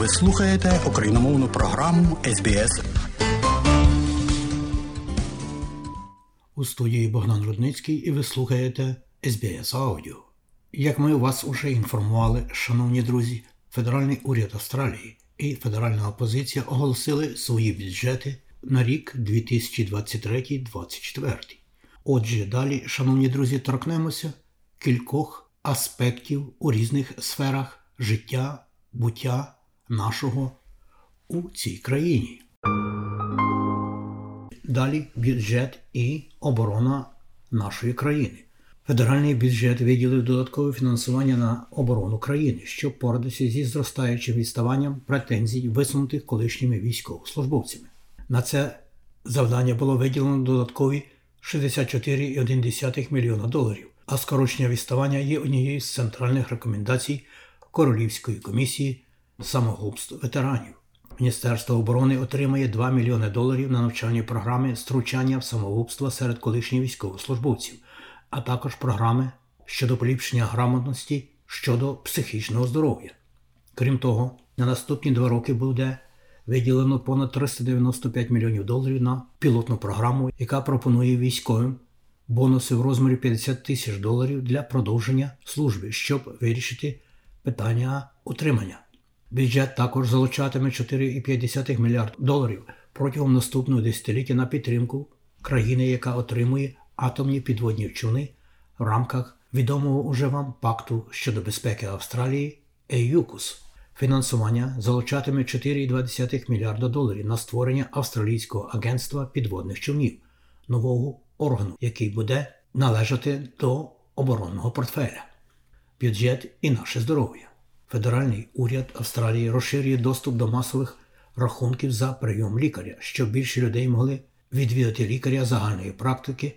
Ви слухаєте україномовну програму СБС. У студії Богдан Рудницький і ви слухаєте СБС Аудіо. Як ми вас уже інформували, шановні друзі, федеральний уряд Австралії і федеральна опозиція оголосили свої бюджети на рік 2023-2024. Отже, далі, шановні друзі, торкнемося кількох аспектів у різних сферах життя, буття нашого у цій країні. Далі бюджет і оборона нашої країни. Федеральний бюджет виділив додаткове фінансування на оборону країни, щоб порадитися зі зростаючим відставанням претензій, висунутих колишніми військовослужбовцями. На це завдання було виділено додаткові 64,1 мільйона доларів, а скорочення відставання є однією з центральних рекомендацій Королівської комісії самогубств ветеранів. Міністерство оборони отримає 2 мільйони доларів на навчальні програми стручання в самогубства серед колишніх військовослужбовців, а також програми щодо поліпшення грамотності щодо психічного здоров'я. Крім того, на наступні два роки буде виділено понад 395 мільйонів доларів на пілотну програму, яка пропонує військовим бонуси в розмірі 50 тисяч доларів для продовження служби, щоб вирішити питання утримання. Бюджет також залучатиме 4,5 мільярд доларів протягом наступного десятиліття на підтримку країни, яка отримує атомні підводні човни в рамках відомого уже вам пакту щодо безпеки Австралії ЕЮКУС. Фінансування залучатиме 4,2 мільярда доларів на створення Австралійського агентства підводних човнів, нового органу, який буде належати до оборонного портфеля, бюджет і наше здоров'я. Федеральний уряд Австралії розширює доступ до масових рахунків за прийом лікаря, щоб більше людей могли відвідати лікаря загальної практики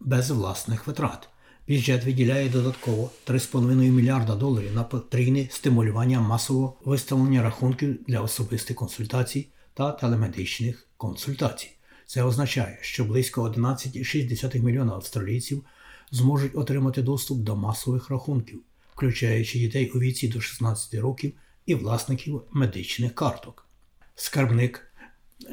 без власних витрат. Бюджет виділяє додатково 3,5 мільярда доларів на потрійне стимулювання масового виставлення рахунків для особистих консультацій та телемедичних консультацій. Це означає, що близько 11,6 мільйона австралійців зможуть отримати доступ до масових рахунків, включаючи дітей у віці до 16 років і власників медичних карток. Скарбник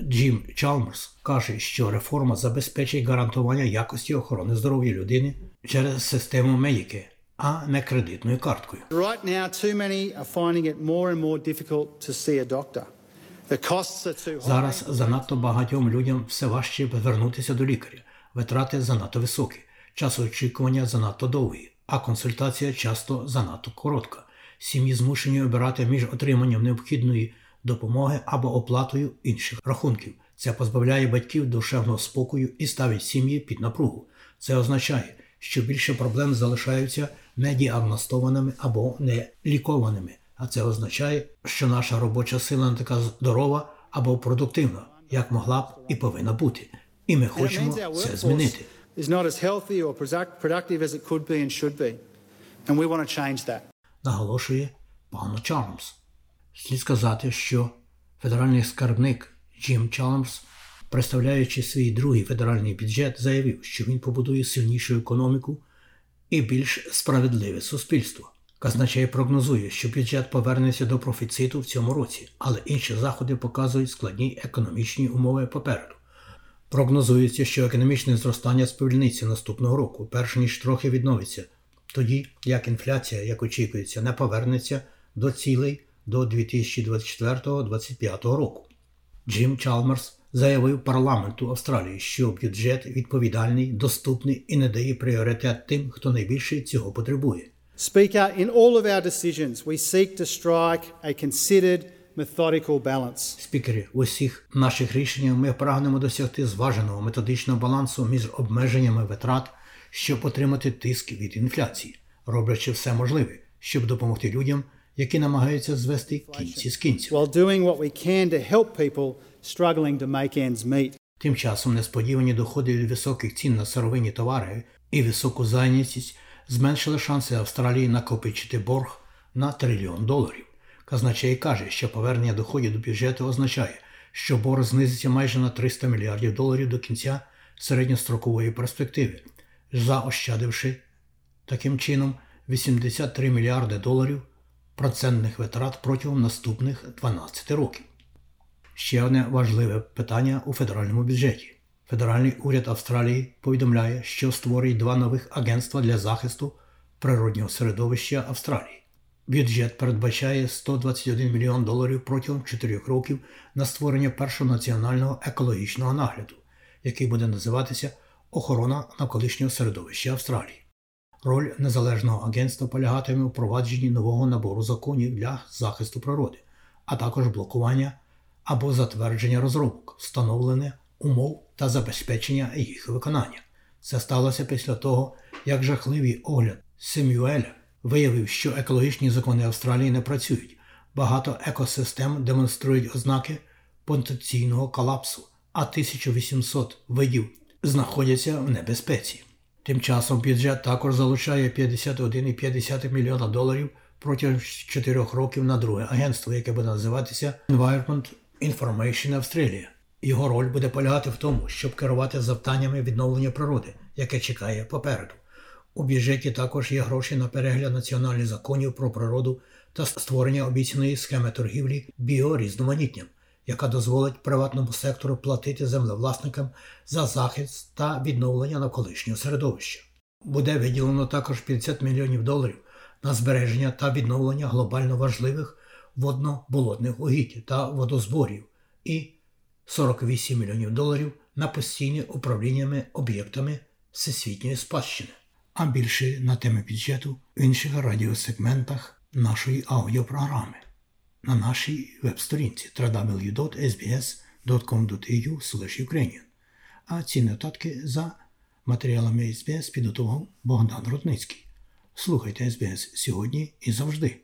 Джим Чалмерс каже, що реформа забезпечить гарантування якості охорони здоров'я людини через систему Медіки, а не кредитною карткою. Right now, too many are finding it more and more difficult to see a doctor. Зараз занадто багатьом людям все важче звернутися до лікаря. Витрати занадто високі, час очікування занадто довгий, а консультація часто занадто коротка. Сім'ї змушені обирати між отриманням необхідної допомоги або оплатою інших рахунків. Це позбавляє батьків душевного спокою і ставить сім'ї під напругу. Це означає, що більше проблем залишаються недіагностованими або нелікованими. А це означає, що наша робоча сила не така здорова або продуктивна, як могла б і повинна бути. І ми хочемо це змінити. Is not as healthy or product- productive as it could be and should be. And we want to change that. наголошує пан Чарльз. Слід сказати, що федеральний скарбник Джим Чалмс, представляючи свій другий федеральний бюджет, заявив, що він побудує сильнішу економіку і більш справедливе суспільство. Казначей прогнозує, що бюджет повернеться до профіциту в цьому році, але інші заходи показують складні економічні умови попереду. Прогнозується, що економічне зростання сповільниться наступного року, перш ніж трохи відновиться, тоді як інфляція, як очікується, не повернеться до цілей до 2024-2025 року. Джим Чалмерс заявив парламенту Австралії, що бюджет відповідальний, доступний і не дає пріоритет тим, хто найбільше цього потребує. Speaker, in all of our decisions, we seek to strike a considered, methodical balance. Спікери, в усіх наших рішеннях ми прагнемо досягти зваженого методичного балансу між обмеженнями витрат, щоб отримати тиск від інфляції, роблячи все можливе, щоб допомогти людям, які намагаються звести кінці з кінців. while doing what we can to help people struggling to make ends meet. Тим часом несподівані доходи від високих цін на сировинні товари і високу зайнятість зменшили шанси Австралії накопичити борг на трильйон доларів. Казначей каже, що повернення доходів до бюджету означає, що борг знизиться майже на 300 мільярдів доларів до кінця середньострокової перспективи, заощадивши таким чином 83 мільярди доларів процентних витрат протягом наступних 12 років. Ще одне важливе питання у федеральному бюджеті. Федеральний уряд Австралії повідомляє, що створює два нових агентства для захисту природнього середовища Австралії. Бюджет передбачає 121 мільйон доларів протягом 4 років на створення першого національного екологічного нагляду, який буде називатися Охорона навколишнього середовища Австралії. Роль незалежного агентства полягатиме у впровадженні нового набору законів для захисту природи, а також блокування або затвердження розробок, встановлене умов та забезпечення їх виконання. Це сталося після того, як жахливий огляд Семюеля виявив, що екологічні закони Австралії не працюють. Багато екосистем демонструють ознаки потенційного колапсу, а 1800 видів знаходяться в небезпеці. Тим часом бюджет також залучає 51,5 мільйона доларів протягом 4 років на друге агентство, яке буде називатися Environment Information Australia. Його роль буде полягати в тому, щоб керувати завданнями відновлення природи, яке чекає попереду. У бюджеті також є гроші на перегляд національних законів про природу та створення обіцяної схеми торгівлі біорізноманіттям, яка дозволить приватному сектору платити землевласникам за захист та відновлення навколишнього середовища. Буде виділено також 50 мільйонів доларів на збереження та відновлення глобально важливих водно-болотних угідь та водозборів і 48 мільйонів доларів на постійне управління об'єктами всесвітньої спадщини, а більше на теми бюджету в інших радіосегментах нашої аудіопрограми на нашій веб-сторінці www.sbs.com.au Ukrainian. А ці нотатки за матеріалами SBS підготував Богдан Рудницький. Слухайте SBS сьогодні і завжди.